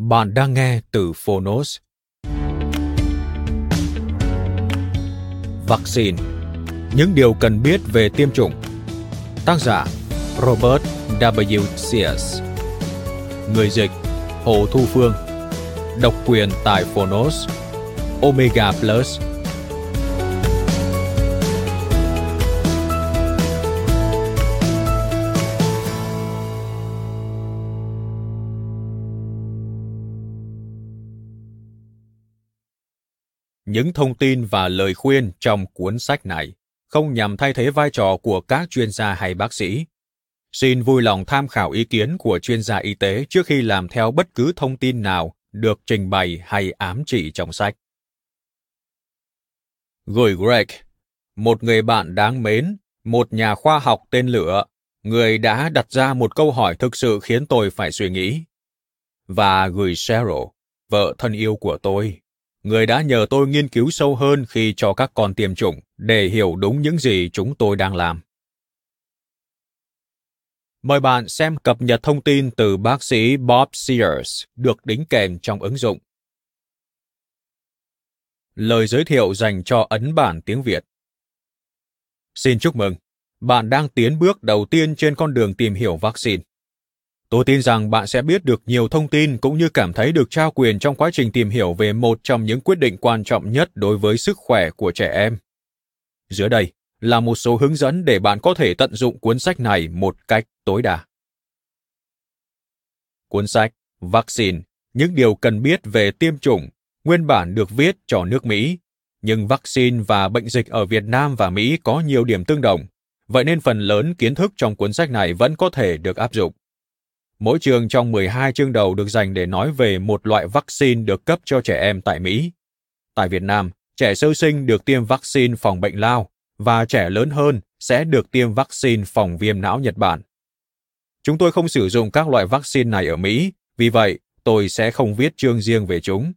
Bạn đang nghe từ Phonos. Vaccine. Những điều cần biết về tiêm chủng. Tác giả, Robert W. Sears. Người dịch, Hồ Thu Phương. Độc quyền tại Phonos. Omega Plus. Những thông tin và lời khuyên trong cuốn sách này không nhằm thay thế vai trò của các chuyên gia hay bác sĩ. Xin vui lòng tham khảo ý kiến của chuyên gia y tế trước khi làm theo bất cứ thông tin nào được trình bày hay ám chỉ trong sách. Gửi Greg, một người bạn đáng mến, một nhà khoa học tên Lửa, người đã đặt ra một câu hỏi thực sự khiến tôi phải suy nghĩ. Và gửi Cheryl, vợ thân yêu của tôi, người đã nhờ tôi nghiên cứu sâu hơn khi cho các con tiêm chủng để hiểu đúng những gì chúng tôi đang làm. Mời bạn xem cập nhật thông tin từ bác sĩ Bob Sears được đính kèm trong ứng dụng. Lời giới thiệu dành cho ấn bản tiếng Việt. Xin chúc mừng, bạn đang tiến bước đầu tiên trên con đường tìm hiểu vaccine. Tôi tin rằng bạn sẽ biết được nhiều thông tin cũng như cảm thấy được trao quyền trong quá trình tìm hiểu về một trong những quyết định quan trọng nhất đối với sức khỏe của trẻ em. Dưới đây là một số hướng dẫn để bạn có thể tận dụng cuốn sách này một cách tối đa. Cuốn sách Vaccine, những điều cần biết về tiêm chủng, nguyên bản được viết cho nước Mỹ, nhưng vaccine và bệnh dịch ở Việt Nam và Mỹ có nhiều điểm tương đồng, vậy nên phần lớn kiến thức trong cuốn sách này vẫn có thể được áp dụng. Mỗi chương trong 12 chương đầu được dành để nói về một loại vaccine được cấp cho trẻ em tại Mỹ. Tại Việt Nam, trẻ sơ sinh được tiêm vaccine phòng bệnh lao và trẻ lớn hơn sẽ được tiêm vaccine phòng viêm não Nhật Bản. Chúng tôi không sử dụng các loại vaccine này ở Mỹ, vì vậy tôi sẽ không viết chương riêng về chúng.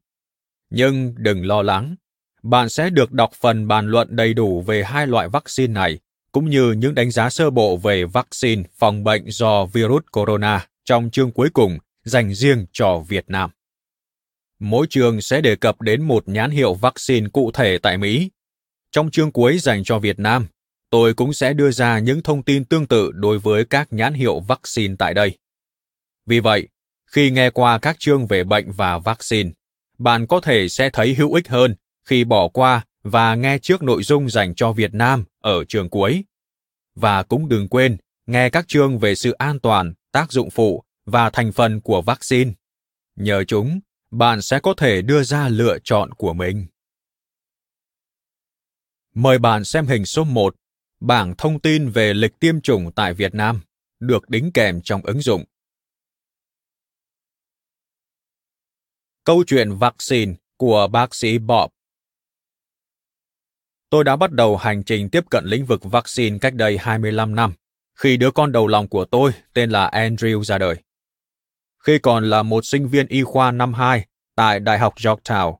Nhưng đừng lo lắng, bạn sẽ được đọc phần bàn luận đầy đủ về hai loại vaccine này, cũng như những đánh giá sơ bộ về vaccine phòng bệnh do virus corona trong chương cuối cùng dành riêng cho Việt Nam. Mỗi chương sẽ đề cập đến một nhãn hiệu vaccine cụ thể tại Mỹ. Trong chương cuối dành cho Việt Nam, tôi cũng sẽ đưa ra những thông tin tương tự đối với các nhãn hiệu vaccine tại đây. Vì vậy, khi nghe qua các chương về bệnh và vaccine, bạn có thể sẽ thấy hữu ích hơn khi bỏ qua và nghe trước nội dung dành cho Việt Nam ở chương cuối. Và cũng đừng quên nghe các chương về sự an toàn tác dụng phụ và thành phần của vaccine. Nhờ chúng, bạn sẽ có thể đưa ra lựa chọn của mình. Mời bạn xem hình số 1, bảng thông tin về lịch tiêm chủng tại Việt Nam, được đính kèm trong ứng dụng. Câu chuyện vaccine của bác sĩ Bob Tôi đã bắt đầu hành trình tiếp cận lĩnh vực vaccine cách đây 25 năm khi đứa con đầu lòng của tôi tên là Andrew ra đời. Khi còn là một sinh viên y khoa năm 2 tại Đại học Yorktown,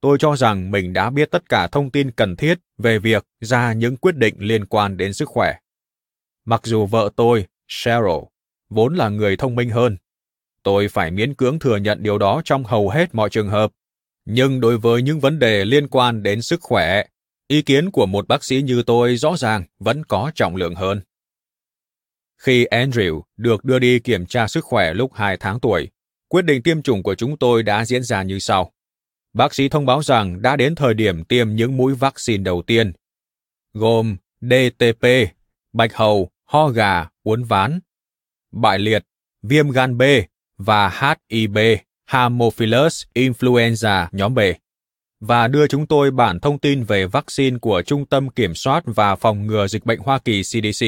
tôi cho rằng mình đã biết tất cả thông tin cần thiết về việc ra những quyết định liên quan đến sức khỏe. Mặc dù vợ tôi, Cheryl, vốn là người thông minh hơn, tôi phải miễn cưỡng thừa nhận điều đó trong hầu hết mọi trường hợp, Nhưng đối với những vấn đề liên quan đến sức khỏe, ý kiến của một bác sĩ như tôi rõ ràng vẫn có trọng lượng hơn. Khi Andrew được đưa đi kiểm tra sức khỏe lúc 2 tháng tuổi, quyết định tiêm chủng của chúng tôi đã diễn ra như sau. Bác sĩ thông báo rằng đã đến thời điểm tiêm những mũi vaccine đầu tiên, gồm DTP, bạch hầu, ho gà, uốn ván, bại liệt, viêm gan B và Hib, Haemophilus influenza nhóm B, và đưa chúng tôi bản thông tin về vaccine của Trung tâm Kiểm soát và Phòng ngừa Dịch bệnh Hoa Kỳ CDC.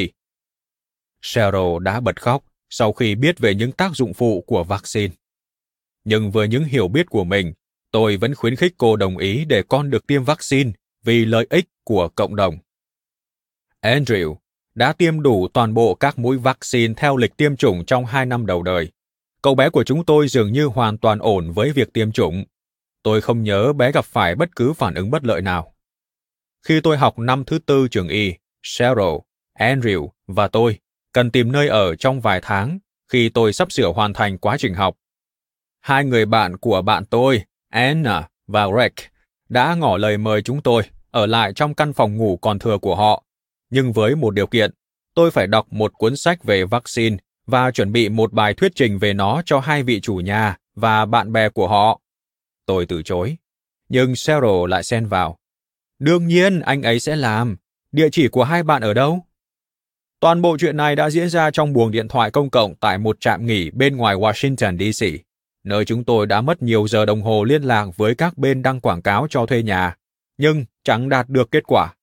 Cheryl đã bật khóc sau khi biết về những tác dụng phụ của vaccine. Nhưng với những hiểu biết của mình, tôi vẫn khuyến khích cô đồng ý để con được tiêm vaccine vì lợi ích của cộng đồng. Andrew đã tiêm đủ toàn bộ các mũi vaccine theo lịch tiêm chủng trong hai năm đầu đời. Cậu bé của chúng tôi dường như hoàn toàn ổn với việc tiêm chủng. Tôi không nhớ bé gặp phải bất cứ phản ứng bất lợi nào. Khi tôi học năm thứ tư trường y, Cheryl, Andrew và tôi cần tìm nơi ở trong vài tháng khi tôi sắp sửa hoàn thành quá trình học. Hai người bạn của bạn tôi, Anna và Greg, đã ngỏ lời mời chúng tôi ở lại trong căn phòng ngủ còn thừa của họ, nhưng với một điều kiện, tôi phải đọc một cuốn sách về vaccine và chuẩn bị một bài thuyết trình về nó cho hai vị chủ nhà và bạn bè của họ. Tôi từ chối, nhưng Cheryl lại xen vào. Đương nhiên anh ấy sẽ làm. Địa chỉ của hai bạn ở đâu? Toàn bộ chuyện này đã diễn ra trong buồng điện thoại công cộng tại một trạm nghỉ bên ngoài Washington, D.C., nơi chúng tôi đã mất nhiều giờ đồng hồ liên lạc với các bên đăng quảng cáo cho thuê nhà, nhưng chẳng đạt được kết quả.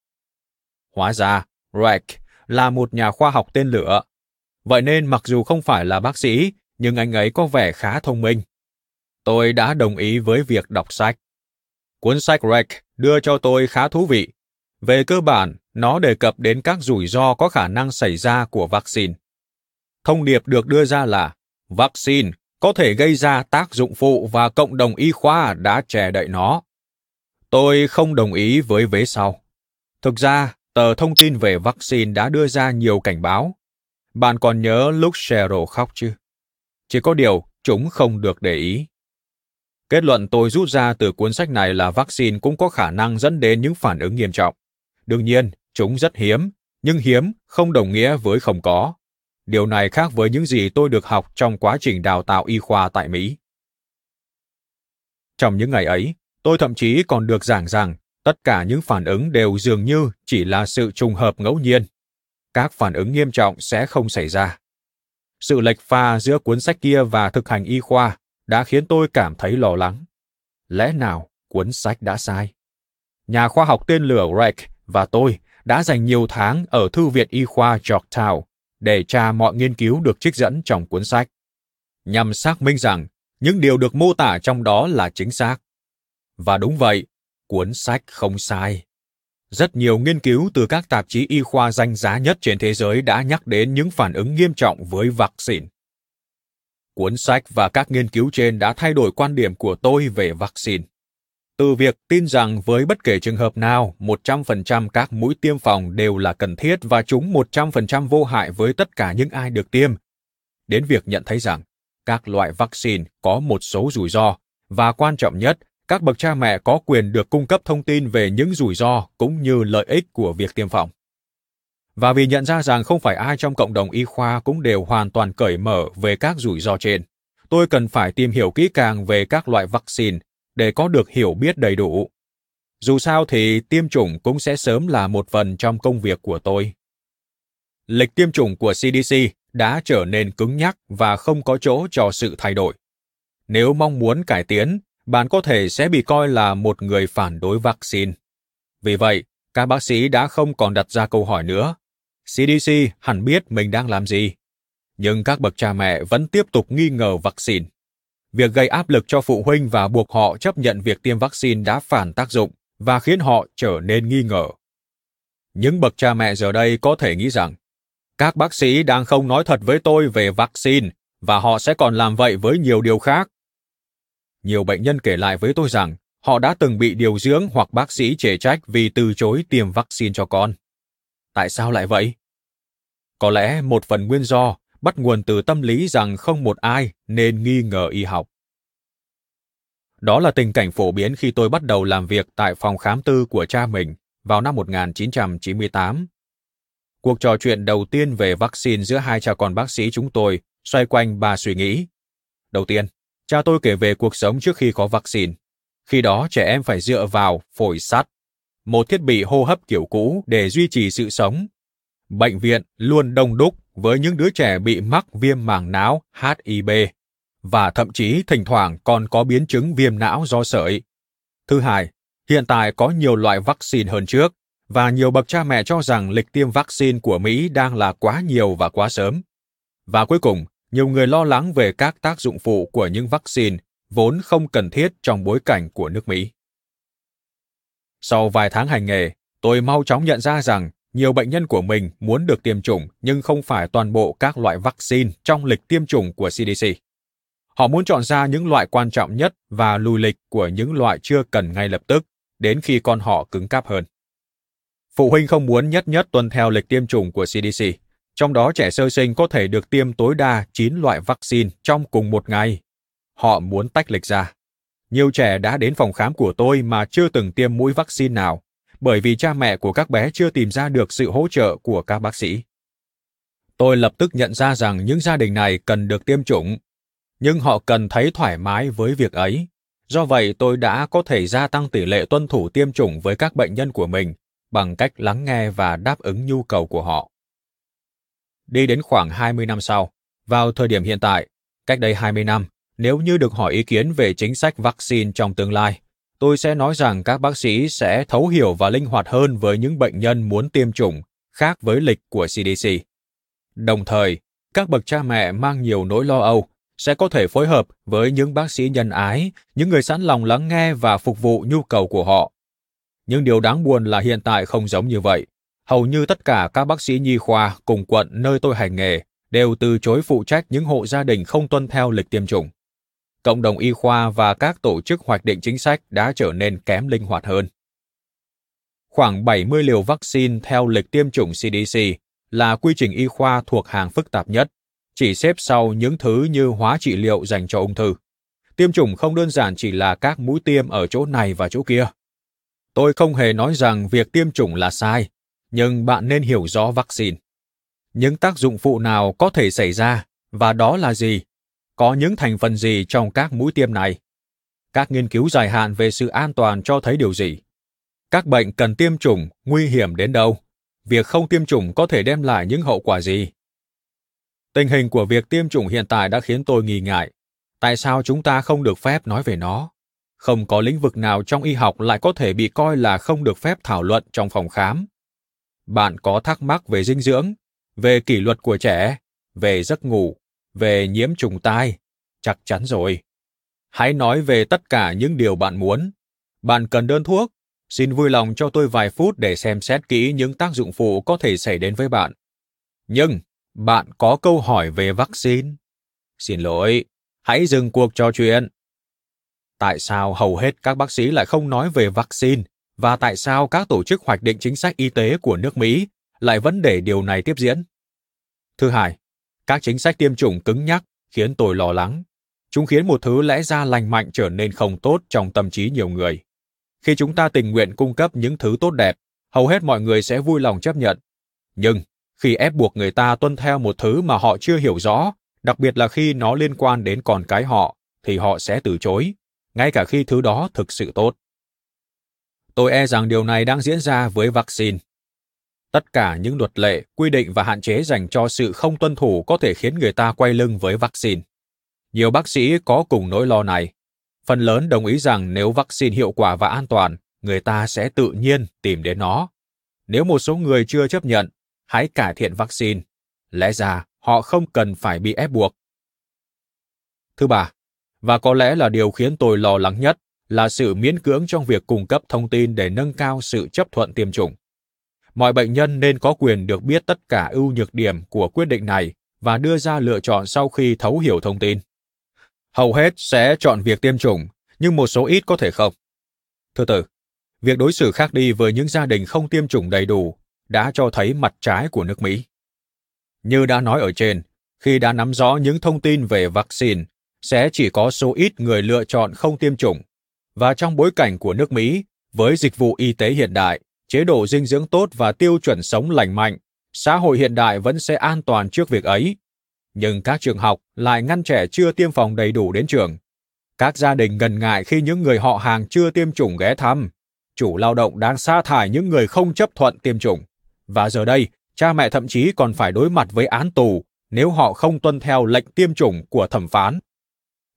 Hóa ra, Reich là một nhà khoa học tên lửa. Vậy nên mặc dù không phải là bác sĩ, nhưng anh ấy có vẻ khá thông minh. Tôi đã đồng ý với việc đọc sách. Cuốn sách Reich đưa cho tôi khá thú vị. Về cơ bản, nó đề cập đến các rủi ro có khả năng xảy ra của vaccine. Thông điệp được đưa ra là vaccine có thể gây ra tác dụng phụ và cộng đồng y khoa đã chè đậy nó. Tôi không đồng ý với vế sau. Thực ra, tờ thông tin về vaccine đã đưa ra nhiều cảnh báo. Bạn còn nhớ lúc Cheryl khóc chứ? Chỉ có điều, chúng không được để ý. Kết luận tôi rút ra từ cuốn sách này là vaccine cũng có khả năng dẫn đến những phản ứng nghiêm trọng. Đương nhiên, chúng rất hiếm, nhưng hiếm không đồng nghĩa với không có. Điều này khác với những gì tôi được học trong quá trình đào tạo y khoa tại Mỹ. Trong những ngày ấy, tôi thậm chí còn được giảng rằng tất cả những phản ứng đều dường như chỉ là sự trùng hợp ngẫu nhiên. Các phản ứng nghiêm trọng sẽ không xảy ra. Sự lệch pha giữa cuốn sách kia và thực hành y khoa đã khiến tôi cảm thấy lo lắng. Lẽ nào cuốn sách đã sai? Nhà khoa học tên lửa Reich và tôi đã dành nhiều tháng ở Thư viện Y khoa Georgetown để tra mọi nghiên cứu được trích dẫn trong cuốn sách, nhằm xác minh rằng những điều được mô tả trong đó là chính xác. Và đúng vậy, cuốn sách không sai. Rất nhiều nghiên cứu từ các tạp chí y khoa danh giá nhất trên thế giới đã nhắc đến những phản ứng nghiêm trọng với vaccine. Cuốn sách và các nghiên cứu trên đã thay đổi quan điểm của tôi về vaccine. Từ việc tin rằng với bất kể trường hợp nào, 100% các mũi tiêm phòng đều là cần thiết và chúng 100% vô hại với tất cả những ai được tiêm, đến việc nhận thấy rằng các loại vaccine có một số rủi ro và quan trọng nhất các bậc cha mẹ có quyền được cung cấp thông tin về những rủi ro cũng như lợi ích của việc tiêm phòng. Và vì nhận ra rằng không phải ai trong cộng đồng y khoa cũng đều hoàn toàn cởi mở về các rủi ro trên, tôi cần phải tìm hiểu kỹ càng về các loại vaccine để có được hiểu biết đầy đủ. Dù sao thì tiêm chủng cũng sẽ sớm là một phần trong công việc của tôi. Lịch tiêm chủng của CDC đã trở nên cứng nhắc và không có chỗ cho sự thay đổi. Nếu mong muốn cải tiến, bạn có thể sẽ bị coi là một người phản đối vaccine. Vì vậy, các bác sĩ đã không còn đặt ra câu hỏi nữa. CDC hẳn biết mình đang làm gì. Nhưng các bậc cha mẹ vẫn tiếp tục nghi ngờ vaccine. Việc gây áp lực cho phụ huynh và buộc họ chấp nhận việc tiêm vaccine đã phản tác dụng và khiến họ trở nên nghi ngờ. Những bậc cha mẹ giờ đây có thể nghĩ rằng, các bác sĩ đang không nói thật với tôi về vaccine và họ sẽ còn làm vậy với nhiều điều khác. Nhiều bệnh nhân kể lại với tôi rằng, họ đã từng bị điều dưỡng hoặc bác sĩ chê trách vì từ chối tiêm vaccine cho con. Tại sao lại vậy? Có lẽ một phần nguyên do bắt nguồn từ tâm lý rằng không một ai nên nghi ngờ y học. Đó là tình cảnh phổ biến khi tôi bắt đầu làm việc tại phòng khám tư của cha mình vào năm 1998. Cuộc trò chuyện đầu tiên về vaccine giữa hai cha con bác sĩ chúng tôi xoay quanh ba suy nghĩ. Đầu tiên, cha tôi kể về cuộc sống trước khi có vaccine. Khi đó trẻ em phải dựa vào phổi sắt, một thiết bị hô hấp kiểu cũ để duy trì sự sống. Bệnh viện luôn đông đúc với những đứa trẻ bị mắc viêm màng não HIV và thậm chí thỉnh thoảng còn có biến chứng viêm não do sởi. Thứ hai, hiện tại có nhiều loại vaccine hơn trước và nhiều bậc cha mẹ cho rằng lịch tiêm vaccine của Mỹ đang là quá nhiều và quá sớm. Và cuối cùng, nhiều người lo lắng về các tác dụng phụ của những vaccine vốn không cần thiết trong bối cảnh của nước Mỹ. Sau vài tháng hành nghề, tôi mau chóng nhận ra rằng nhiều bệnh nhân của mình muốn được tiêm chủng nhưng không phải toàn bộ các loại vaccine trong lịch tiêm chủng của CDC. Họ muốn chọn ra những loại quan trọng nhất và lùi lịch của những loại chưa cần ngay lập tức, đến khi con họ cứng cáp hơn. Phụ huynh không muốn nhất nhất tuân theo lịch tiêm chủng của CDC, trong đó trẻ sơ sinh có thể được tiêm tối đa 9 loại vaccine trong cùng một ngày. Họ muốn tách lịch ra. Nhiều trẻ đã đến phòng khám của tôi mà chưa từng tiêm mũi vaccine nào, bởi vì cha mẹ của các bé chưa tìm ra được sự hỗ trợ của các bác sĩ. Tôi lập tức nhận ra rằng những gia đình này cần được tiêm chủng, nhưng họ cần thấy thoải mái với việc ấy. Do vậy, tôi đã có thể gia tăng tỷ lệ tuân thủ tiêm chủng với các bệnh nhân của mình bằng cách lắng nghe và đáp ứng nhu cầu của họ. Đi đến khoảng 20 năm sau, vào thời điểm hiện tại, cách đây 20 năm, nếu như được hỏi ý kiến về chính sách vaccine trong tương lai, tôi sẽ nói rằng các bác sĩ sẽ thấu hiểu và linh hoạt hơn với những bệnh nhân muốn tiêm chủng, khác với lịch của CDC. Đồng thời, các bậc cha mẹ mang nhiều nỗi lo âu sẽ có thể phối hợp với những bác sĩ nhân ái, những người sẵn lòng lắng nghe và phục vụ nhu cầu của họ. Nhưng điều đáng buồn là hiện tại không giống như vậy. Hầu như tất cả các bác sĩ nhi khoa cùng quận nơi tôi hành nghề đều từ chối phụ trách những hộ gia đình không tuân theo lịch tiêm chủng cộng đồng y khoa và các tổ chức hoạch định chính sách đã trở nên kém linh hoạt hơn. Khoảng 70 liều vaccine theo lịch tiêm chủng CDC là quy trình y khoa thuộc hàng phức tạp nhất, chỉ xếp sau những thứ như hóa trị liệu dành cho ung thư. Tiêm chủng không đơn giản chỉ là các mũi tiêm ở chỗ này và chỗ kia. Tôi không hề nói rằng việc tiêm chủng là sai, nhưng bạn nên hiểu rõ vaccine. Những tác dụng phụ nào có thể xảy ra và đó là gì có những thành phần gì trong các mũi tiêm này? Các nghiên cứu dài hạn về sự an toàn cho thấy điều gì? Các bệnh cần tiêm chủng nguy hiểm đến đâu? Việc không tiêm chủng có thể đem lại những hậu quả gì? Tình hình của việc tiêm chủng hiện tại đã khiến tôi nghi ngại. Tại sao chúng ta không được phép nói về nó? Không có lĩnh vực nào trong y học lại có thể bị coi là không được phép thảo luận trong phòng khám. Bạn có thắc mắc về dinh dưỡng, về kỷ luật của trẻ, về giấc ngủ, về nhiễm trùng tai, chắc chắn rồi. Hãy nói về tất cả những điều bạn muốn. Bạn cần đơn thuốc, xin vui lòng cho tôi vài phút để xem xét kỹ những tác dụng phụ có thể xảy đến với bạn. Nhưng, bạn có câu hỏi về vaccine. Xin lỗi, hãy dừng cuộc trò chuyện. Tại sao hầu hết các bác sĩ lại không nói về vaccine và tại sao các tổ chức hoạch định chính sách y tế của nước Mỹ lại vẫn để điều này tiếp diễn? Thứ hai, các chính sách tiêm chủng cứng nhắc khiến tôi lo lắng. Chúng khiến một thứ lẽ ra lành mạnh trở nên không tốt trong tâm trí nhiều người. Khi chúng ta tình nguyện cung cấp những thứ tốt đẹp, hầu hết mọi người sẽ vui lòng chấp nhận. Nhưng khi ép buộc người ta tuân theo một thứ mà họ chưa hiểu rõ, đặc biệt là khi nó liên quan đến con cái họ, thì họ sẽ từ chối, ngay cả khi thứ đó thực sự tốt. Tôi e rằng điều này đang diễn ra với vaccine tất cả những luật lệ, quy định và hạn chế dành cho sự không tuân thủ có thể khiến người ta quay lưng với vaccine. Nhiều bác sĩ có cùng nỗi lo này. Phần lớn đồng ý rằng nếu vaccine hiệu quả và an toàn, người ta sẽ tự nhiên tìm đến nó. Nếu một số người chưa chấp nhận, hãy cải thiện vaccine. Lẽ ra họ không cần phải bị ép buộc. Thứ ba, và có lẽ là điều khiến tôi lo lắng nhất, là sự miễn cưỡng trong việc cung cấp thông tin để nâng cao sự chấp thuận tiêm chủng mọi bệnh nhân nên có quyền được biết tất cả ưu nhược điểm của quyết định này và đưa ra lựa chọn sau khi thấu hiểu thông tin. Hầu hết sẽ chọn việc tiêm chủng, nhưng một số ít có thể không. Thứ tư, việc đối xử khác đi với những gia đình không tiêm chủng đầy đủ đã cho thấy mặt trái của nước Mỹ. Như đã nói ở trên, khi đã nắm rõ những thông tin về vaccine, sẽ chỉ có số ít người lựa chọn không tiêm chủng Và trong bối cảnh của nước Mỹ, với dịch vụ y tế hiện đại, chế độ dinh dưỡng tốt và tiêu chuẩn sống lành mạnh, xã hội hiện đại vẫn sẽ an toàn trước việc ấy. Nhưng các trường học lại ngăn trẻ chưa tiêm phòng đầy đủ đến trường. Các gia đình ngần ngại khi những người họ hàng chưa tiêm chủng ghé thăm. Chủ lao động đang sa thải những người không chấp thuận tiêm chủng. Và giờ đây, cha mẹ thậm chí còn phải đối mặt với án tù nếu họ không tuân theo lệnh tiêm chủng của thẩm phán.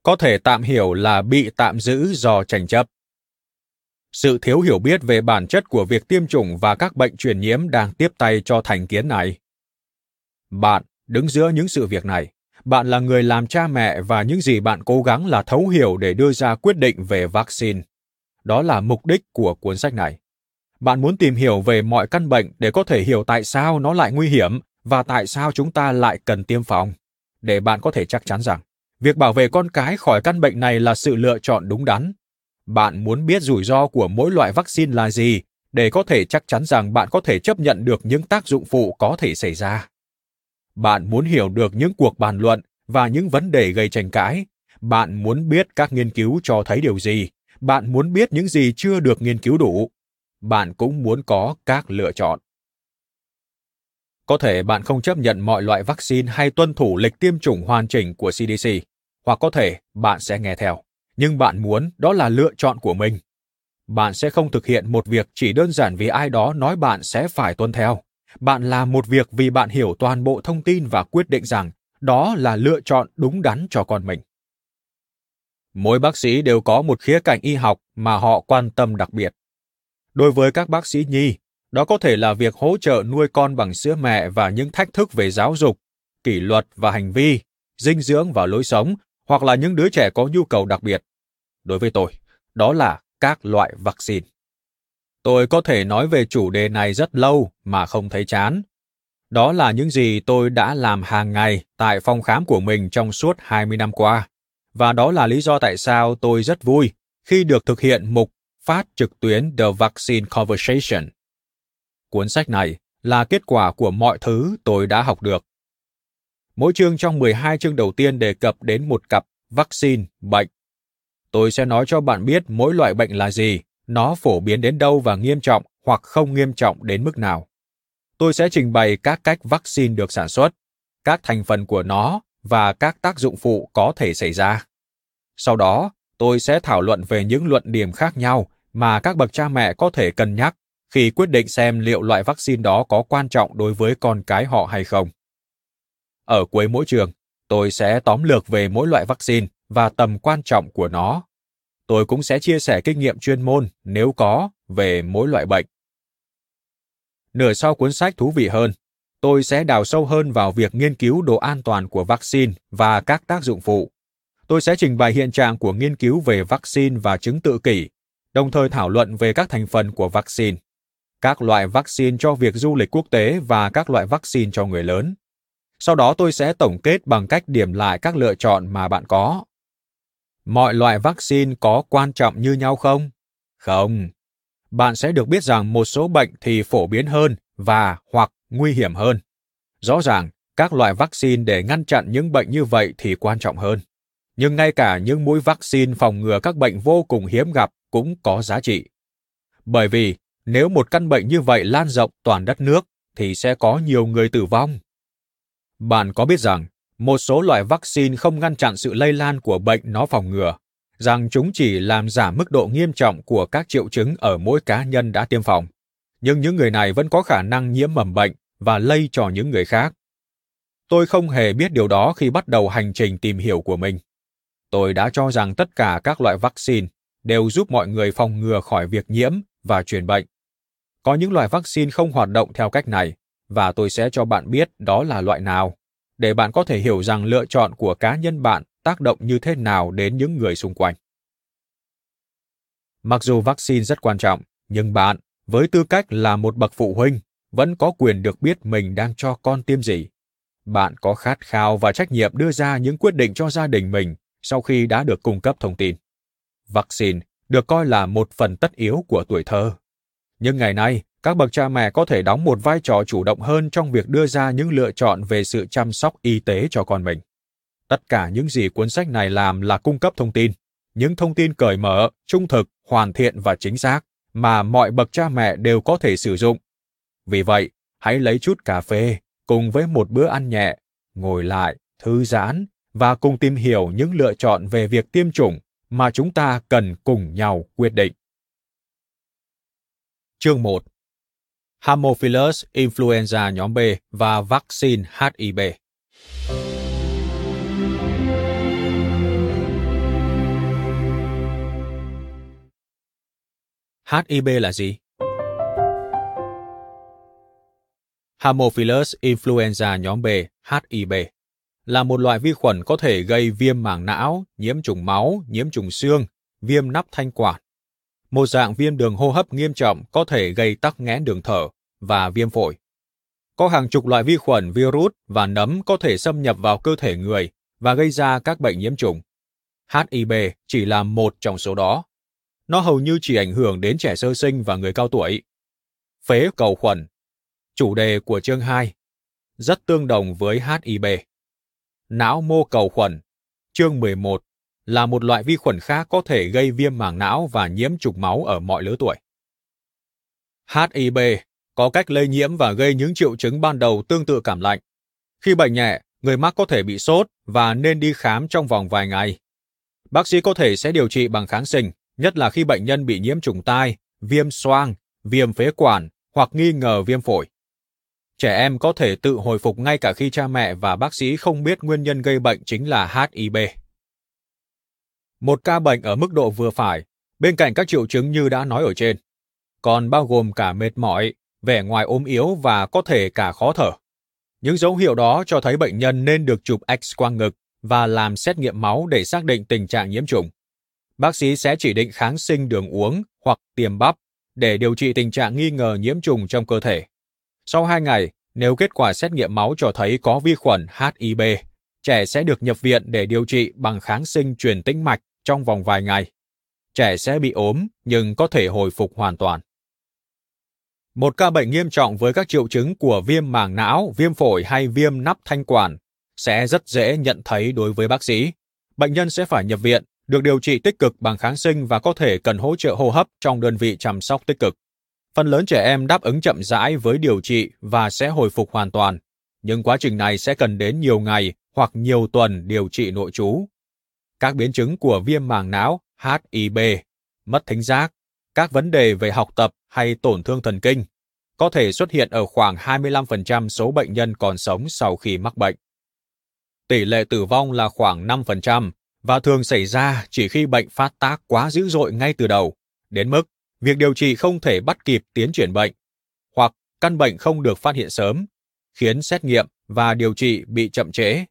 Có thể tạm hiểu là bị tạm giữ do tranh chấp. Sự thiếu hiểu biết về bản chất của việc tiêm chủng và các bệnh truyền nhiễm đang tiếp tay cho thành kiến này. Bạn đứng giữa những sự việc này, bạn là người làm cha mẹ và những gì bạn cố gắng là thấu hiểu để đưa ra quyết định về vaccine. Đó là mục đích của cuốn sách này. Bạn muốn tìm hiểu về mọi căn bệnh để có thể hiểu tại sao nó lại nguy hiểm và tại sao chúng ta lại cần tiêm phòng, để bạn có thể chắc chắn rằng việc bảo vệ con cái khỏi căn bệnh này là sự lựa chọn đúng đắn. Bạn muốn biết rủi ro của mỗi loại vaccine là gì để có thể chắc chắn rằng bạn có thể chấp nhận được những tác dụng phụ có thể xảy ra. Bạn muốn hiểu được những cuộc bàn luận và những vấn đề gây tranh cãi. Bạn muốn biết các nghiên cứu cho thấy điều gì. Bạn muốn biết những gì chưa được nghiên cứu đủ. Bạn cũng muốn có các lựa chọn. Có thể bạn không chấp nhận mọi loại vaccine hay tuân thủ lịch tiêm chủng hoàn chỉnh của CDC, hoặc có thể bạn sẽ nghe theo, nhưng bạn muốn đó là lựa chọn của mình. Bạn sẽ không thực hiện một việc chỉ đơn giản vì ai đó nói bạn sẽ phải tuân theo. Bạn làm một việc vì bạn hiểu toàn bộ thông tin và quyết định rằng đó là lựa chọn đúng đắn cho con mình. Mỗi bác sĩ đều có một khía cạnh y học mà họ quan tâm đặc biệt. Đối với các bác sĩ nhi, đó có thể là việc hỗ trợ nuôi con bằng sữa mẹ và những thách thức về giáo dục, kỷ luật và hành vi, dinh dưỡng và lối sống, hoặc là những đứa trẻ có nhu cầu đặc biệt. Đối với tôi, đó là các loại vaccine. Tôi có thể nói về chủ đề này rất lâu mà không thấy chán. Đó là những gì tôi đã làm hàng ngày tại phòng khám của mình trong suốt 20 năm qua. Và đó là lý do tại sao tôi rất vui khi được thực hiện mục phát trực tuyến The Vaccine Conversation Cuốn sách này là kết quả của mọi thứ tôi đã học được. Mỗi chương trong 12 chương đầu tiên đề cập đến một cặp vaccine, bệnh. Tôi sẽ nói cho bạn biết mỗi loại bệnh là gì, nó phổ biến đến đâu và nghiêm trọng hoặc không nghiêm trọng đến mức nào. Tôi sẽ trình bày các cách vaccine được sản xuất, các thành phần của nó và các tác dụng phụ có thể xảy ra. Sau đó, tôi sẽ thảo luận về những luận điểm khác nhau mà các bậc cha mẹ có thể cân nhắc khi quyết định xem liệu loại vaccine đó có quan trọng đối với con cái họ hay không. Ở cuối mỗi trường, tôi sẽ tóm lược về mỗi loại vaccine và tầm quan trọng của nó. Tôi cũng sẽ chia sẻ kinh nghiệm chuyên môn nếu có về mỗi loại bệnh. Nửa sau cuốn sách thú vị hơn, tôi sẽ đào sâu hơn vào việc nghiên cứu độ an toàn của vaccine và các tác dụng phụ. Tôi sẽ trình bày hiện trạng của nghiên cứu về vaccine và chứng tự kỷ, đồng thời thảo luận về các thành phần của vaccine các loại vaccine cho việc du lịch quốc tế và các loại vaccine cho người lớn. Sau đó tôi sẽ tổng kết bằng cách điểm lại các lựa chọn mà bạn có. Mọi loại vaccine có quan trọng như nhau không? Không. Bạn sẽ được biết rằng một số bệnh thì phổ biến hơn và hoặc nguy hiểm hơn. Rõ ràng, các loại vaccine để ngăn chặn những bệnh như vậy thì quan trọng hơn. Nhưng ngay cả những mũi vaccine phòng ngừa các bệnh vô cùng hiếm gặp cũng có giá trị. Bởi vì nếu một căn bệnh như vậy lan rộng toàn đất nước thì sẽ có nhiều người tử vong. Bạn có biết rằng một số loại vaccine không ngăn chặn sự lây lan của bệnh nó phòng ngừa, rằng chúng chỉ làm giảm mức độ nghiêm trọng của các triệu chứng ở mỗi cá nhân đã tiêm phòng. Nhưng những người này vẫn có khả năng nhiễm mầm bệnh và lây cho những người khác. Tôi không hề biết điều đó khi bắt đầu hành trình tìm hiểu của mình. Tôi đã cho rằng tất cả các loại vaccine đều giúp mọi người phòng ngừa khỏi việc nhiễm và truyền bệnh. Có những loại vaccine không hoạt động theo cách này và tôi sẽ cho bạn biết đó là loại nào để bạn có thể hiểu rằng lựa chọn của cá nhân bạn tác động như thế nào đến những người xung quanh. Mặc dù vaccine rất quan trọng, nhưng bạn, với tư cách là một bậc phụ huynh, vẫn có quyền được biết mình đang cho con tiêm gì. Bạn có khát khao và trách nhiệm đưa ra những quyết định cho gia đình mình sau khi đã được cung cấp thông tin. Vaccine được coi là một phần tất yếu của tuổi thơ. Nhưng ngày nay, các bậc cha mẹ có thể đóng một vai trò chủ động hơn trong việc đưa ra những lựa chọn về sự chăm sóc y tế cho con mình. Tất cả những gì cuốn sách này làm là cung cấp thông tin, những thông tin cởi mở, trung thực, hoàn thiện và chính xác mà mọi bậc cha mẹ đều có thể sử dụng. Vì vậy, hãy lấy chút cà phê cùng với một bữa ăn nhẹ, ngồi lại, thư giãn và cùng tìm hiểu những lựa chọn về việc tiêm chủng mà chúng ta cần cùng nhau quyết định. Chương 1 Haemophilus influenza nhóm B và vaccine HIB. HIB là gì? Haemophilus influenza nhóm B, HIB, là một loại vi khuẩn có thể gây viêm màng não, nhiễm trùng máu, nhiễm trùng xương, viêm nắp thanh quản. Một dạng viêm đường hô hấp nghiêm trọng có thể gây tắc nghẽn đường thở và viêm phổi. Có hàng chục loại vi khuẩn, virus và nấm có thể xâm nhập vào cơ thể người và gây ra các bệnh nhiễm trùng. Hiv chỉ là một trong số đó. Nó hầu như chỉ ảnh hưởng đến trẻ sơ sinh và người cao tuổi. Phế cầu khuẩn Chủ đề của chương 2 rất tương đồng với Hiv. Não mô cầu khuẩn, chương 11, là một loại vi khuẩn khác có thể gây viêm màng não và nhiễm trùng máu ở mọi lứa tuổi. HIB có cách lây nhiễm và gây những triệu chứng ban đầu tương tự cảm lạnh. Khi bệnh nhẹ, người mắc có thể bị sốt và nên đi khám trong vòng vài ngày. Bác sĩ có thể sẽ điều trị bằng kháng sinh, nhất là khi bệnh nhân bị nhiễm trùng tai, viêm xoang, viêm phế quản hoặc nghi ngờ viêm phổi. Trẻ em có thể tự hồi phục ngay cả khi cha mẹ và bác sĩ không biết nguyên nhân gây bệnh chính là HIB. Một ca bệnh ở mức độ vừa phải, bên cạnh các triệu chứng như đã nói ở trên, còn bao gồm cả mệt mỏi, vẻ ngoài ốm yếu và có thể cả khó thở. Những dấu hiệu đó cho thấy bệnh nhân nên được chụp X-quang ngực và làm xét nghiệm máu để xác định tình trạng nhiễm trùng. Bác sĩ sẽ chỉ định kháng sinh đường uống hoặc tiêm bắp để điều trị tình trạng nghi ngờ nhiễm trùng trong cơ thể. Sau 2 ngày, nếu kết quả xét nghiệm máu cho thấy có vi khuẩn HIB, trẻ sẽ được nhập viện để điều trị bằng kháng sinh truyền tĩnh mạch trong vòng vài ngày. Trẻ sẽ bị ốm nhưng có thể hồi phục hoàn toàn. Một ca bệnh nghiêm trọng với các triệu chứng của viêm màng não, viêm phổi hay viêm nắp thanh quản sẽ rất dễ nhận thấy đối với bác sĩ. Bệnh nhân sẽ phải nhập viện, được điều trị tích cực bằng kháng sinh và có thể cần hỗ trợ hô hấp trong đơn vị chăm sóc tích cực. Phần lớn trẻ em đáp ứng chậm rãi với điều trị và sẽ hồi phục hoàn toàn, nhưng quá trình này sẽ cần đến nhiều ngày hoặc nhiều tuần điều trị nội trú. Các biến chứng của viêm màng não HIB, mất thính giác, các vấn đề về học tập hay tổn thương thần kinh có thể xuất hiện ở khoảng 25% số bệnh nhân còn sống sau khi mắc bệnh. Tỷ lệ tử vong là khoảng 5% và thường xảy ra chỉ khi bệnh phát tác quá dữ dội ngay từ đầu, đến mức việc điều trị không thể bắt kịp tiến triển bệnh, hoặc căn bệnh không được phát hiện sớm, khiến xét nghiệm và điều trị bị chậm trễ.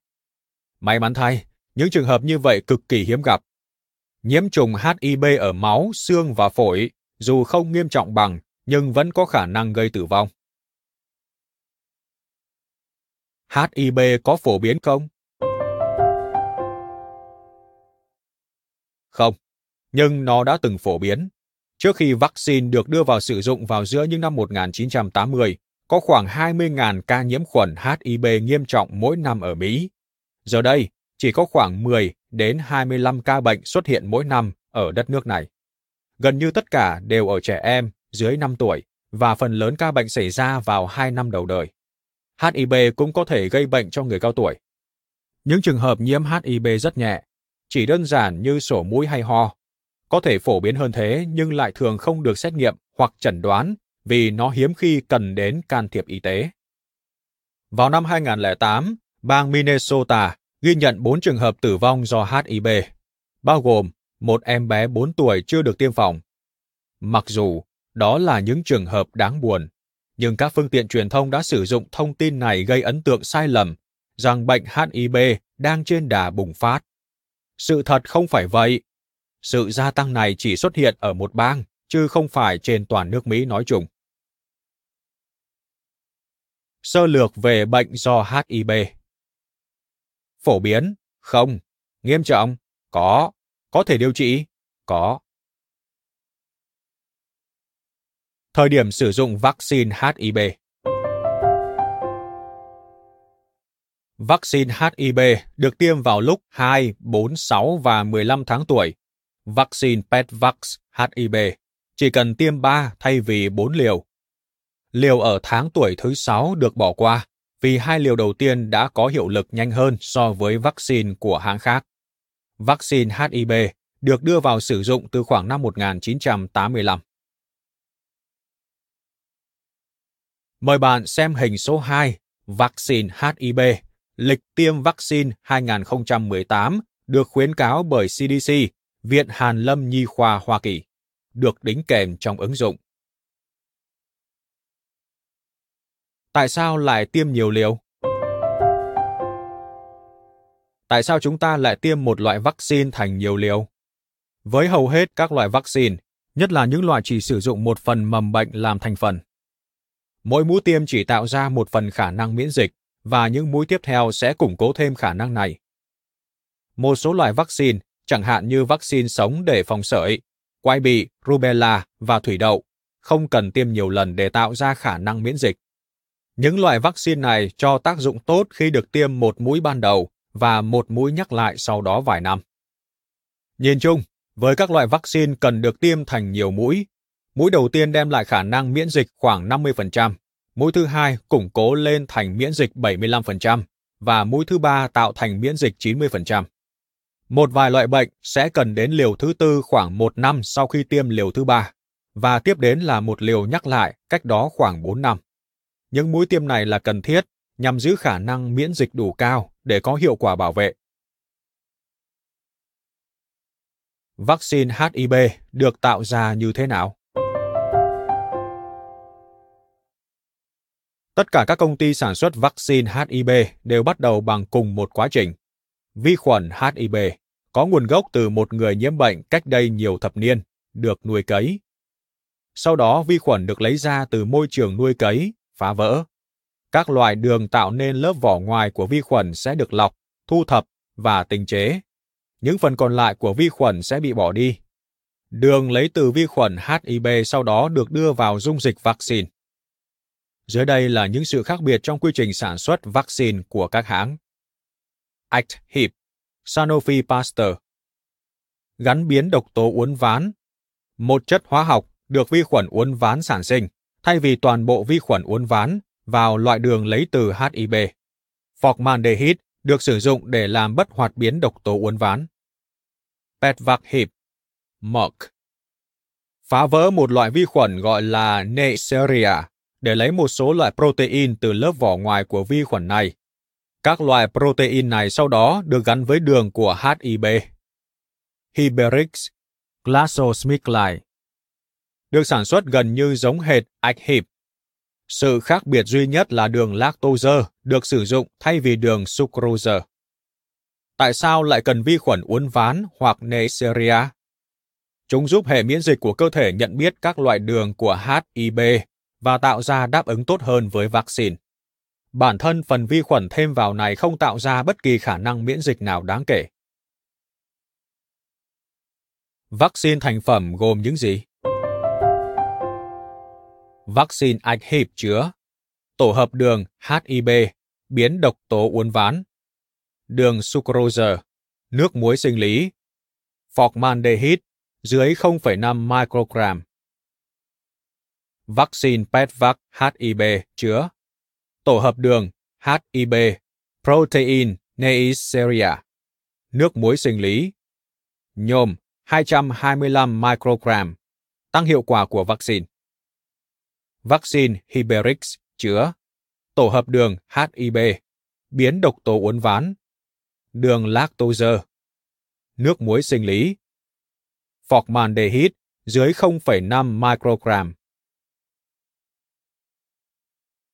May mắn thay, những trường hợp như vậy cực kỳ hiếm gặp. Nhiễm trùng HIV ở máu, xương và phổi, dù không nghiêm trọng bằng, nhưng vẫn có khả năng gây tử vong. HIV có phổ biến không? Không, nhưng nó đã từng phổ biến Trước khi vaccine được đưa vào sử dụng vào giữa những năm 1980, có khoảng 20.000 ca nhiễm khuẩn HIV nghiêm trọng mỗi năm ở Mỹ. Giờ đây, chỉ có khoảng 10 đến 25 ca bệnh xuất hiện mỗi năm ở đất nước này. Gần như tất cả đều ở trẻ em dưới 5 tuổi và phần lớn ca bệnh xảy ra vào 2 năm đầu đời. HIV cũng có thể gây bệnh cho người cao tuổi. Những trường hợp nhiễm HIV rất nhẹ, chỉ đơn giản như sổ mũi hay ho, có thể phổ biến hơn thế nhưng lại thường không được xét nghiệm hoặc chẩn đoán vì nó hiếm khi cần đến can thiệp y tế. Vào năm 2008, bang Minnesota ghi nhận 4 trường hợp tử vong do HIV, bao gồm một em bé 4 tuổi chưa được tiêm phòng. Mặc dù đó là những trường hợp đáng buồn, nhưng các phương tiện truyền thông đã sử dụng thông tin này gây ấn tượng sai lầm rằng bệnh HIV đang trên đà bùng phát. Sự thật không phải vậy sự gia tăng này chỉ xuất hiện ở một bang, chứ không phải trên toàn nước Mỹ nói chung. Sơ lược về bệnh do HIV Phổ biến? Không. Nghiêm trọng? Có. Có thể điều trị? Có. Thời điểm sử dụng vaccine HIB Vaccine HIV được tiêm vào lúc 2, 4, 6 và 15 tháng tuổi vaccine Petvax HIB chỉ cần tiêm 3 thay vì 4 liều. Liều ở tháng tuổi thứ 6 được bỏ qua vì hai liều đầu tiên đã có hiệu lực nhanh hơn so với vaccine của hãng khác. Vaccine HIB được đưa vào sử dụng từ khoảng năm 1985. Mời bạn xem hình số 2, vaccine HIB, lịch tiêm vaccine 2018 được khuyến cáo bởi CDC, Viện Hàn Lâm Nhi khoa Hoa Kỳ, được đính kèm trong ứng dụng. Tại sao lại tiêm nhiều liều? Tại sao chúng ta lại tiêm một loại vaccine thành nhiều liều? Với hầu hết các loại vaccine, nhất là những loại chỉ sử dụng một phần mầm bệnh làm thành phần, mỗi mũi tiêm chỉ tạo ra một phần khả năng miễn dịch và những mũi tiếp theo sẽ củng cố thêm khả năng này. Một số loại vaccine, chẳng hạn như vaccine sống để phòng sởi, quai bị, rubella và thủy đậu, không cần tiêm nhiều lần để tạo ra khả năng miễn dịch. Những loại vaccine này cho tác dụng tốt khi được tiêm một mũi ban đầu và một mũi nhắc lại sau đó vài năm. Nhìn chung, với các loại vaccine cần được tiêm thành nhiều mũi, mũi đầu tiên đem lại khả năng miễn dịch khoảng 50%, mũi thứ hai củng cố lên thành miễn dịch 75% và mũi thứ ba tạo thành miễn dịch 90%. Một vài loại bệnh sẽ cần đến liều thứ tư khoảng một năm sau khi tiêm liều thứ ba, và tiếp đến là một liều nhắc lại cách đó khoảng 4 năm. Những mũi tiêm này là cần thiết nhằm giữ khả năng miễn dịch đủ cao để có hiệu quả bảo vệ. Vaccine HIB được tạo ra như thế nào? Tất cả các công ty sản xuất vaccine HIB đều bắt đầu bằng cùng một quá trình. Vi khuẩn HIB có nguồn gốc từ một người nhiễm bệnh cách đây nhiều thập niên, được nuôi cấy. Sau đó vi khuẩn được lấy ra từ môi trường nuôi cấy, phá vỡ. Các loại đường tạo nên lớp vỏ ngoài của vi khuẩn sẽ được lọc, thu thập và tinh chế. Những phần còn lại của vi khuẩn sẽ bị bỏ đi. Đường lấy từ vi khuẩn HIB sau đó được đưa vào dung dịch vaccine. Dưới đây là những sự khác biệt trong quy trình sản xuất vaccine của các hãng. ACT-HIP, Sanofi Pasteur. Gắn biến độc tố uốn ván. Một chất hóa học được vi khuẩn uốn ván sản sinh, thay vì toàn bộ vi khuẩn uốn ván vào loại đường lấy từ HIB. Formaldehyde được sử dụng để làm bất hoạt biến độc tố uốn ván. Petvak-HIP, Merck. Phá vỡ một loại vi khuẩn gọi là Neisseria để lấy một số loại protein từ lớp vỏ ngoài của vi khuẩn này. Các loại protein này sau đó được gắn với đường của HIB. Hiberix, GlaxoSmithKline được sản xuất gần như giống hệt ACHIP. Sự khác biệt duy nhất là đường lactose được sử dụng thay vì đường sucrose. Tại sao lại cần vi khuẩn uốn ván hoặc Neisseria? Chúng giúp hệ miễn dịch của cơ thể nhận biết các loại đường của HIB và tạo ra đáp ứng tốt hơn với vaccine. Bản thân phần vi khuẩn thêm vào này không tạo ra bất kỳ khả năng miễn dịch nào đáng kể. Vaccine thành phẩm gồm những gì? Vaccine ACHIP chứa. Tổ hợp đường HIB, biến độc tố uốn ván, đường sucrose, nước muối sinh lý, formaldehyde dưới 0,5 microgram, vaccine Petvac HIB chứa. Tổ hợp đường HIB, protein Neisseria, nước muối sinh lý, nhôm 225 microgram, tăng hiệu quả của vaccine. Vaccine Hiberix chứa tổ hợp đường HIB, biến độc tố uốn ván, đường lactose, nước muối sinh lý, formaldehyde dưới 0,5 microgram,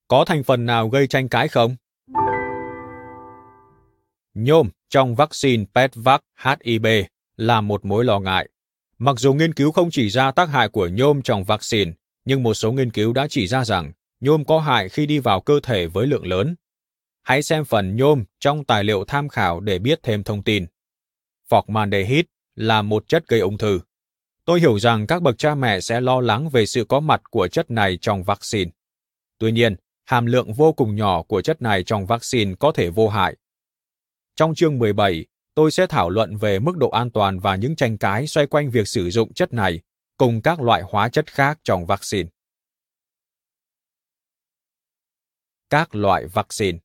có thành phần nào gây tranh cãi không? Nhôm trong vaccine Petvac HIB là một mối lo ngại. Mặc dù nghiên cứu không chỉ ra tác hại của nhôm trong vaccine, nhưng một số nghiên cứu đã chỉ ra rằng nhôm có hại khi đi vào cơ thể với lượng lớn. Hãy xem phần nhôm trong tài liệu tham khảo để biết thêm thông tin. Formaldehyde là một chất gây ung thư. Tôi hiểu rằng các bậc cha mẹ sẽ lo lắng về sự có mặt của chất này trong vaccine. Tuy nhiên, hàm lượng vô cùng nhỏ của chất này trong vaccine có thể vô hại. Trong chương 17, tôi sẽ thảo luận về mức độ an toàn và những tranh cãi xoay quanh việc sử dụng chất này cùng các loại hóa chất khác trong vaccine. Các loại vaccine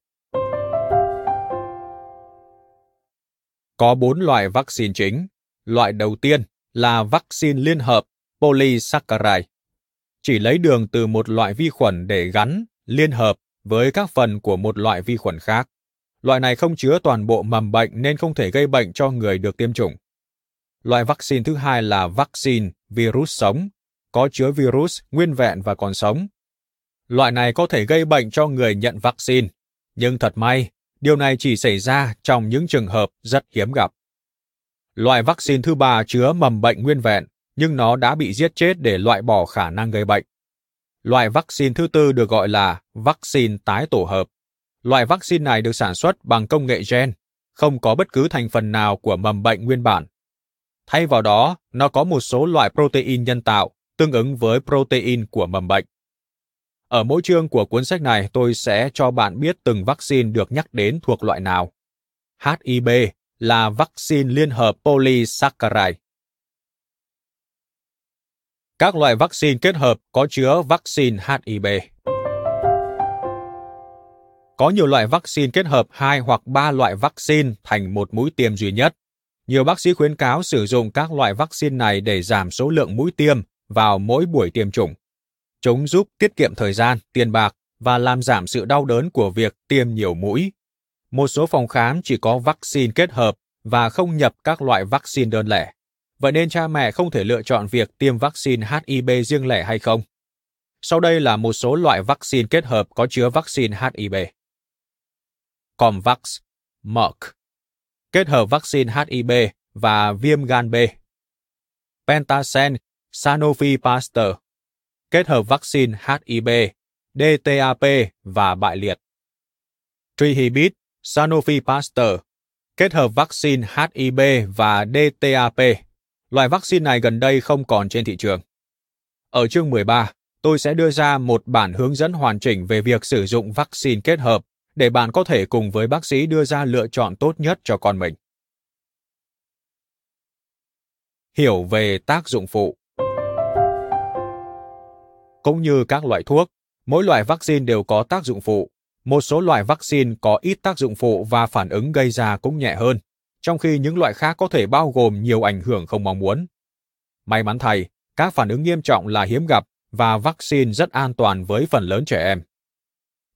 Có bốn loại vaccine chính. Loại đầu tiên là vaccine liên hợp polysaccharide. Chỉ lấy đường từ một loại vi khuẩn để gắn, liên hợp với các phần của một loại vi khuẩn khác. Loại này không chứa toàn bộ mầm bệnh nên không thể gây bệnh cho người được tiêm chủng. Loại vaccine thứ hai là vaccine virus sống, có chứa virus nguyên vẹn và còn sống. Loại này có thể gây bệnh cho người nhận vaccine, nhưng thật may, điều này chỉ xảy ra trong những trường hợp rất hiếm gặp. Loại vaccine thứ ba chứa mầm bệnh nguyên vẹn, nhưng nó đã bị giết chết để loại bỏ khả năng gây bệnh. Loại vaccine thứ tư được gọi là vaccine tái tổ hợp. Loại vaccine này được sản xuất bằng công nghệ gen, không có bất cứ thành phần nào của mầm bệnh nguyên bản. Thay vào đó, nó có một số loại protein nhân tạo tương ứng với protein của mầm bệnh. Ở mỗi chương của cuốn sách này, tôi sẽ cho bạn biết từng vaccine được nhắc đến thuộc loại nào. HIB là vaccine liên hợp polysaccharide. Các loại vaccine kết hợp có chứa vaccine HIB. Có nhiều loại vaccine kết hợp hai hoặc ba loại vaccine thành một mũi tiêm duy nhất. Nhiều bác sĩ khuyến cáo sử dụng các loại vaccine này để giảm số lượng mũi tiêm vào mỗi buổi tiêm chủng. Chúng giúp tiết kiệm thời gian, tiền bạc và làm giảm sự đau đớn của việc tiêm nhiều mũi. Một số phòng khám chỉ có vaccine kết hợp và không nhập các loại vaccine đơn lẻ. Vậy nên cha mẹ không thể lựa chọn việc tiêm vaccine HIB riêng lẻ hay không. Sau đây là một số loại vaccine kết hợp có chứa vaccine HIB. Comvax, Merck, kết hợp vaccine HIB và viêm gan B. Pentasen Sanofi Pasteur, kết hợp vaccine HIB, DTAP và bại liệt. Trihibit, Sanofi Pasteur, kết hợp vaccine HIB và DTAP. Loại vaccine này gần đây không còn trên thị trường. Ở chương 13, tôi sẽ đưa ra một bản hướng dẫn hoàn chỉnh về việc sử dụng vaccine kết hợp để bạn có thể cùng với bác sĩ đưa ra lựa chọn tốt nhất cho con mình. Hiểu về tác dụng phụ Cũng như các loại thuốc, mỗi loại vaccine đều có tác dụng phụ. Một số loại vaccine có ít tác dụng phụ và phản ứng gây ra cũng nhẹ hơn, trong khi những loại khác có thể bao gồm nhiều ảnh hưởng không mong muốn. May mắn thay, các phản ứng nghiêm trọng là hiếm gặp và vaccine rất an toàn với phần lớn trẻ em.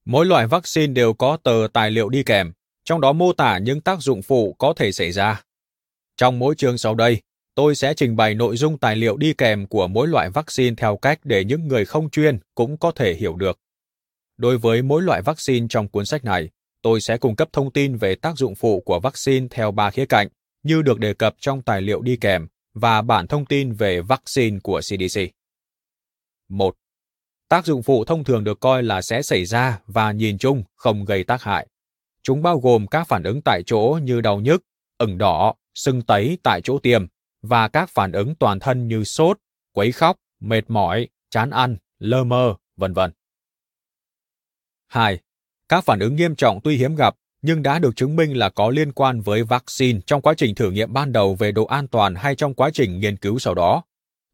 Mỗi loại vaccine đều có tờ tài liệu đi kèm, trong đó mô tả những tác dụng phụ có thể xảy ra. Trong mỗi chương sau đây, tôi sẽ trình bày nội dung tài liệu đi kèm của mỗi loại vaccine theo cách để những người không chuyên cũng có thể hiểu được. Đối với mỗi loại vaccine trong cuốn sách này, tôi sẽ cung cấp thông tin về tác dụng phụ của vaccine theo ba khía cạnh như được đề cập trong tài liệu đi kèm và bản thông tin về vaccine của CDC. 1. Tác dụng phụ thông thường được coi là sẽ xảy ra và nhìn chung không gây tác hại. Chúng bao gồm các phản ứng tại chỗ như đau nhức, ửng đỏ, sưng tấy tại chỗ tiêm và các phản ứng toàn thân như sốt, quấy khóc, mệt mỏi, chán ăn, lơ mơ, vân vân. 2. Các phản ứng nghiêm trọng tuy hiếm gặp nhưng đã được chứng minh là có liên quan với vaccine trong quá trình thử nghiệm ban đầu về độ an toàn hay trong quá trình nghiên cứu sau đó.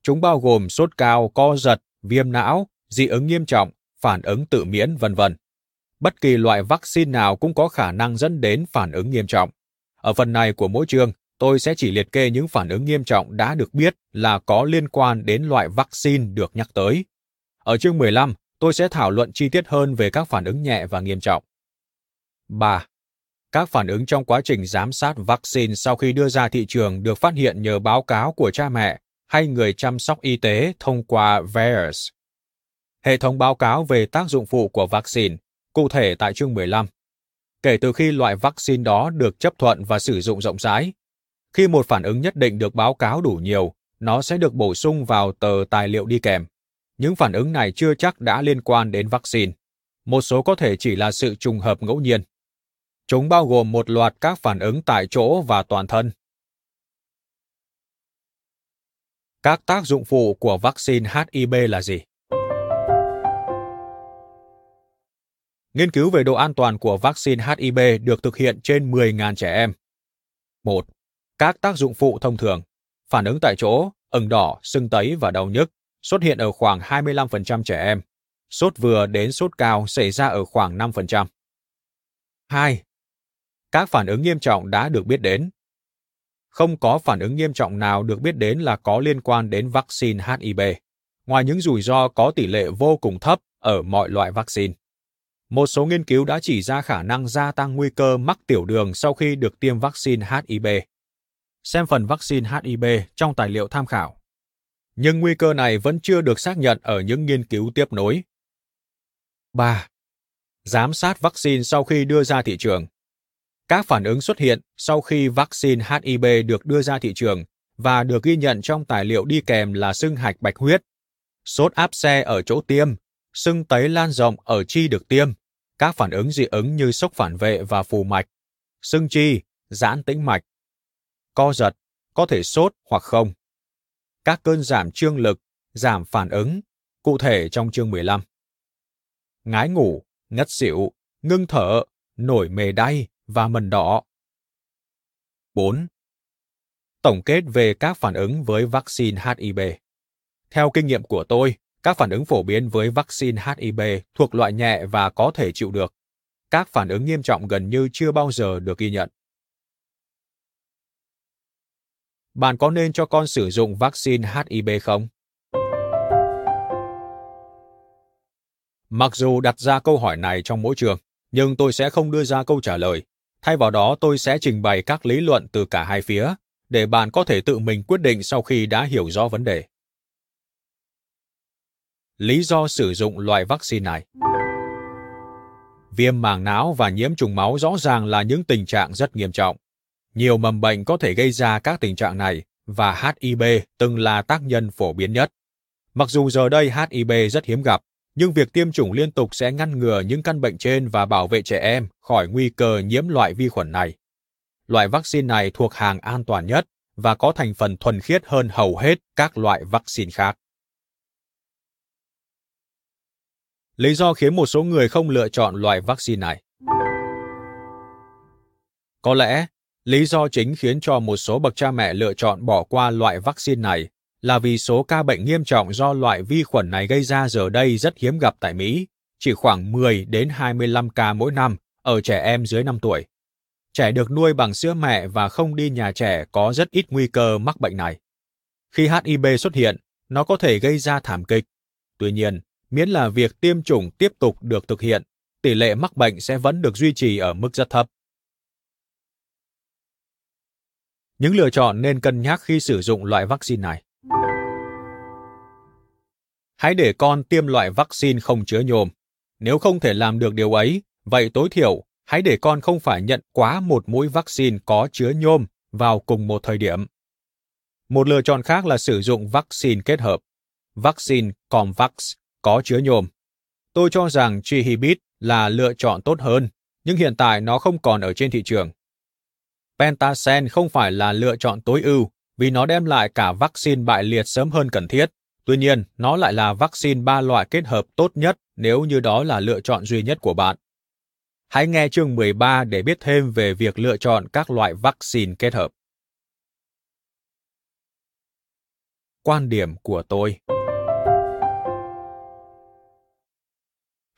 Chúng bao gồm sốt cao, co giật, viêm não, dị ứng nghiêm trọng, phản ứng tự miễn, vân vân. Bất kỳ loại vaccine nào cũng có khả năng dẫn đến phản ứng nghiêm trọng. Ở phần này của mỗi chương, tôi sẽ chỉ liệt kê những phản ứng nghiêm trọng đã được biết là có liên quan đến loại vaccine được nhắc tới. Ở chương 15, tôi sẽ thảo luận chi tiết hơn về các phản ứng nhẹ và nghiêm trọng. 3. Các phản ứng trong quá trình giám sát vaccine sau khi đưa ra thị trường được phát hiện nhờ báo cáo của cha mẹ hay người chăm sóc y tế thông qua VAERS hệ thống báo cáo về tác dụng phụ của vaccine, cụ thể tại chương 15. Kể từ khi loại vaccine đó được chấp thuận và sử dụng rộng rãi, khi một phản ứng nhất định được báo cáo đủ nhiều, nó sẽ được bổ sung vào tờ tài liệu đi kèm. Những phản ứng này chưa chắc đã liên quan đến vaccine. Một số có thể chỉ là sự trùng hợp ngẫu nhiên. Chúng bao gồm một loạt các phản ứng tại chỗ và toàn thân. Các tác dụng phụ của vaccine HIB là gì? Nghiên cứu về độ an toàn của vaccine HIB được thực hiện trên 10.000 trẻ em. 1. Các tác dụng phụ thông thường, phản ứng tại chỗ, ửng đỏ, sưng tấy và đau nhức xuất hiện ở khoảng 25% trẻ em. Sốt vừa đến sốt cao xảy ra ở khoảng 5%. 2. Các phản ứng nghiêm trọng đã được biết đến. Không có phản ứng nghiêm trọng nào được biết đến là có liên quan đến vaccine HIV, ngoài những rủi ro có tỷ lệ vô cùng thấp ở mọi loại vaccine. Một số nghiên cứu đã chỉ ra khả năng gia tăng nguy cơ mắc tiểu đường sau khi được tiêm vaccine HIV. Xem phần vaccine HIV trong tài liệu tham khảo. Nhưng nguy cơ này vẫn chưa được xác nhận ở những nghiên cứu tiếp nối. 3. Giám sát vaccine sau khi đưa ra thị trường. Các phản ứng xuất hiện sau khi vaccine HIV được đưa ra thị trường và được ghi nhận trong tài liệu đi kèm là sưng hạch bạch huyết, sốt áp xe ở chỗ tiêm, sưng tấy lan rộng ở chi được tiêm, các phản ứng dị ứng như sốc phản vệ và phù mạch, sưng chi, giãn tĩnh mạch, co giật, có thể sốt hoặc không. Các cơn giảm trương lực, giảm phản ứng, cụ thể trong chương 15. Ngái ngủ, ngất xỉu, ngưng thở, nổi mề đay và mần đỏ. 4. Tổng kết về các phản ứng với vaccine HIV. Theo kinh nghiệm của tôi, các phản ứng phổ biến với vaccine HIV thuộc loại nhẹ và có thể chịu được. Các phản ứng nghiêm trọng gần như chưa bao giờ được ghi nhận. Bạn có nên cho con sử dụng vaccine HIV không? Mặc dù đặt ra câu hỏi này trong mỗi trường, nhưng tôi sẽ không đưa ra câu trả lời. Thay vào đó, tôi sẽ trình bày các lý luận từ cả hai phía, để bạn có thể tự mình quyết định sau khi đã hiểu rõ vấn đề lý do sử dụng loại vaccine này. Viêm màng não và nhiễm trùng máu rõ ràng là những tình trạng rất nghiêm trọng. Nhiều mầm bệnh có thể gây ra các tình trạng này và HIV từng là tác nhân phổ biến nhất. Mặc dù giờ đây HIV rất hiếm gặp, nhưng việc tiêm chủng liên tục sẽ ngăn ngừa những căn bệnh trên và bảo vệ trẻ em khỏi nguy cơ nhiễm loại vi khuẩn này. Loại vaccine này thuộc hàng an toàn nhất và có thành phần thuần khiết hơn hầu hết các loại vaccine khác. Lý do khiến một số người không lựa chọn loại vaccine này. Có lẽ, lý do chính khiến cho một số bậc cha mẹ lựa chọn bỏ qua loại vaccine này là vì số ca bệnh nghiêm trọng do loại vi khuẩn này gây ra giờ đây rất hiếm gặp tại Mỹ, chỉ khoảng 10 đến 25 ca mỗi năm ở trẻ em dưới 5 tuổi. Trẻ được nuôi bằng sữa mẹ và không đi nhà trẻ có rất ít nguy cơ mắc bệnh này. Khi HIV xuất hiện, nó có thể gây ra thảm kịch. Tuy nhiên, miễn là việc tiêm chủng tiếp tục được thực hiện, tỷ lệ mắc bệnh sẽ vẫn được duy trì ở mức rất thấp. Những lựa chọn nên cân nhắc khi sử dụng loại vaccine này. Hãy để con tiêm loại vaccine không chứa nhôm. Nếu không thể làm được điều ấy, vậy tối thiểu hãy để con không phải nhận quá một mũi vaccine có chứa nhôm vào cùng một thời điểm. Một lựa chọn khác là sử dụng vaccine kết hợp, vaccine Comvax có chứa nhôm. Tôi cho rằng Trihibit là lựa chọn tốt hơn, nhưng hiện tại nó không còn ở trên thị trường. Pentasen không phải là lựa chọn tối ưu vì nó đem lại cả vaccine bại liệt sớm hơn cần thiết. Tuy nhiên, nó lại là vaccine ba loại kết hợp tốt nhất nếu như đó là lựa chọn duy nhất của bạn. Hãy nghe chương 13 để biết thêm về việc lựa chọn các loại vaccine kết hợp. Quan điểm của tôi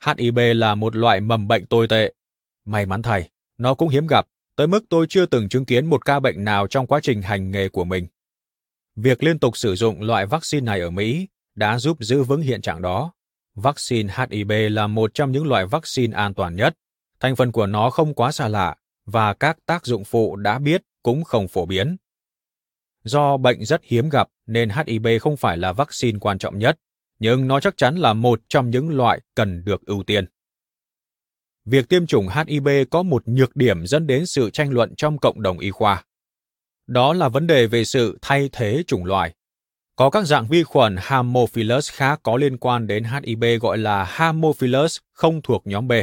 HIV là một loại mầm bệnh tồi tệ. May mắn thay, nó cũng hiếm gặp, tới mức tôi chưa từng chứng kiến một ca bệnh nào trong quá trình hành nghề của mình. Việc liên tục sử dụng loại vaccine này ở Mỹ đã giúp giữ vững hiện trạng đó. Vaccine HIV là một trong những loại vaccine an toàn nhất. Thành phần của nó không quá xa lạ và các tác dụng phụ đã biết cũng không phổ biến. Do bệnh rất hiếm gặp nên HIV không phải là vaccine quan trọng nhất, nhưng nó chắc chắn là một trong những loại cần được ưu tiên. Việc tiêm chủng HIV có một nhược điểm dẫn đến sự tranh luận trong cộng đồng y khoa. Đó là vấn đề về sự thay thế chủng loại. Có các dạng vi khuẩn Haemophilus khác có liên quan đến HIV gọi là Haemophilus không thuộc nhóm B.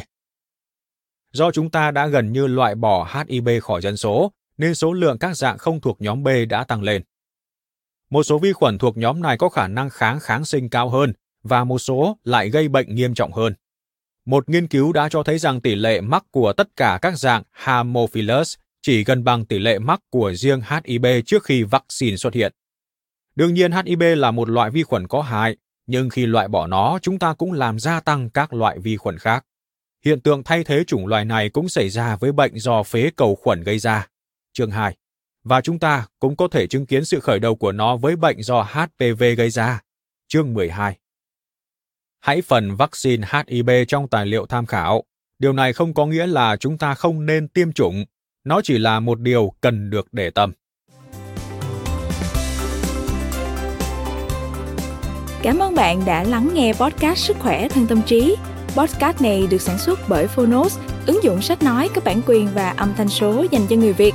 Do chúng ta đã gần như loại bỏ HIV khỏi dân số, nên số lượng các dạng không thuộc nhóm B đã tăng lên. Một số vi khuẩn thuộc nhóm này có khả năng kháng kháng sinh cao hơn và một số lại gây bệnh nghiêm trọng hơn. Một nghiên cứu đã cho thấy rằng tỷ lệ mắc của tất cả các dạng Haemophilus chỉ gần bằng tỷ lệ mắc của riêng HIV trước khi vaccine xuất hiện. Đương nhiên HIV là một loại vi khuẩn có hại, nhưng khi loại bỏ nó, chúng ta cũng làm gia tăng các loại vi khuẩn khác. Hiện tượng thay thế chủng loài này cũng xảy ra với bệnh do phế cầu khuẩn gây ra. Chương 2. Và chúng ta cũng có thể chứng kiến sự khởi đầu của nó với bệnh do HPV gây ra. Chương 12. Hãy phần vaccine HIV trong tài liệu tham khảo. Điều này không có nghĩa là chúng ta không nên tiêm chủng, nó chỉ là một điều cần được để tâm. Cảm ơn bạn đã lắng nghe podcast Sức khỏe thân tâm trí. Podcast này được sản xuất bởi Phonos, ứng dụng sách nói có bản quyền và âm thanh số dành cho người Việt.